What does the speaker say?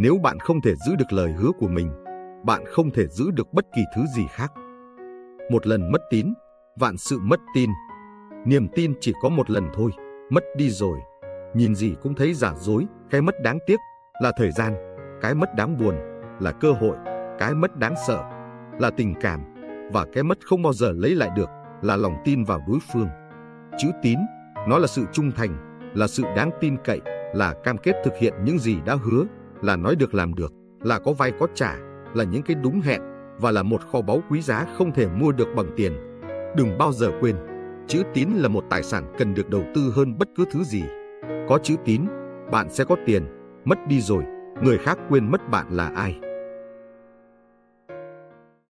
Nếu bạn không thể giữ được lời hứa của mình, bạn không thể giữ được bất kỳ thứ gì khác. Một lần mất tín, vạn sự mất tin. Niềm tin chỉ có một lần thôi, mất đi rồi. Nhìn gì cũng thấy giả dối, cái mất đáng tiếc là thời gian, cái mất đáng buồn là cơ hội, cái mất đáng sợ là tình cảm và cái mất không bao giờ lấy lại được là lòng tin vào đối phương. Chữ tín, nó là sự trung thành, là sự đáng tin cậy, là cam kết thực hiện những gì đã hứa, là nói được làm được, là có vay có trả, là những cái đúng hẹn và là một kho báu quý giá không thể mua được bằng tiền. Đừng bao giờ quên, chữ tín là một tài sản cần được đầu tư hơn bất cứ thứ gì. Có chữ tín, bạn sẽ có tiền, mất đi rồi, người khác quên mất bạn là ai.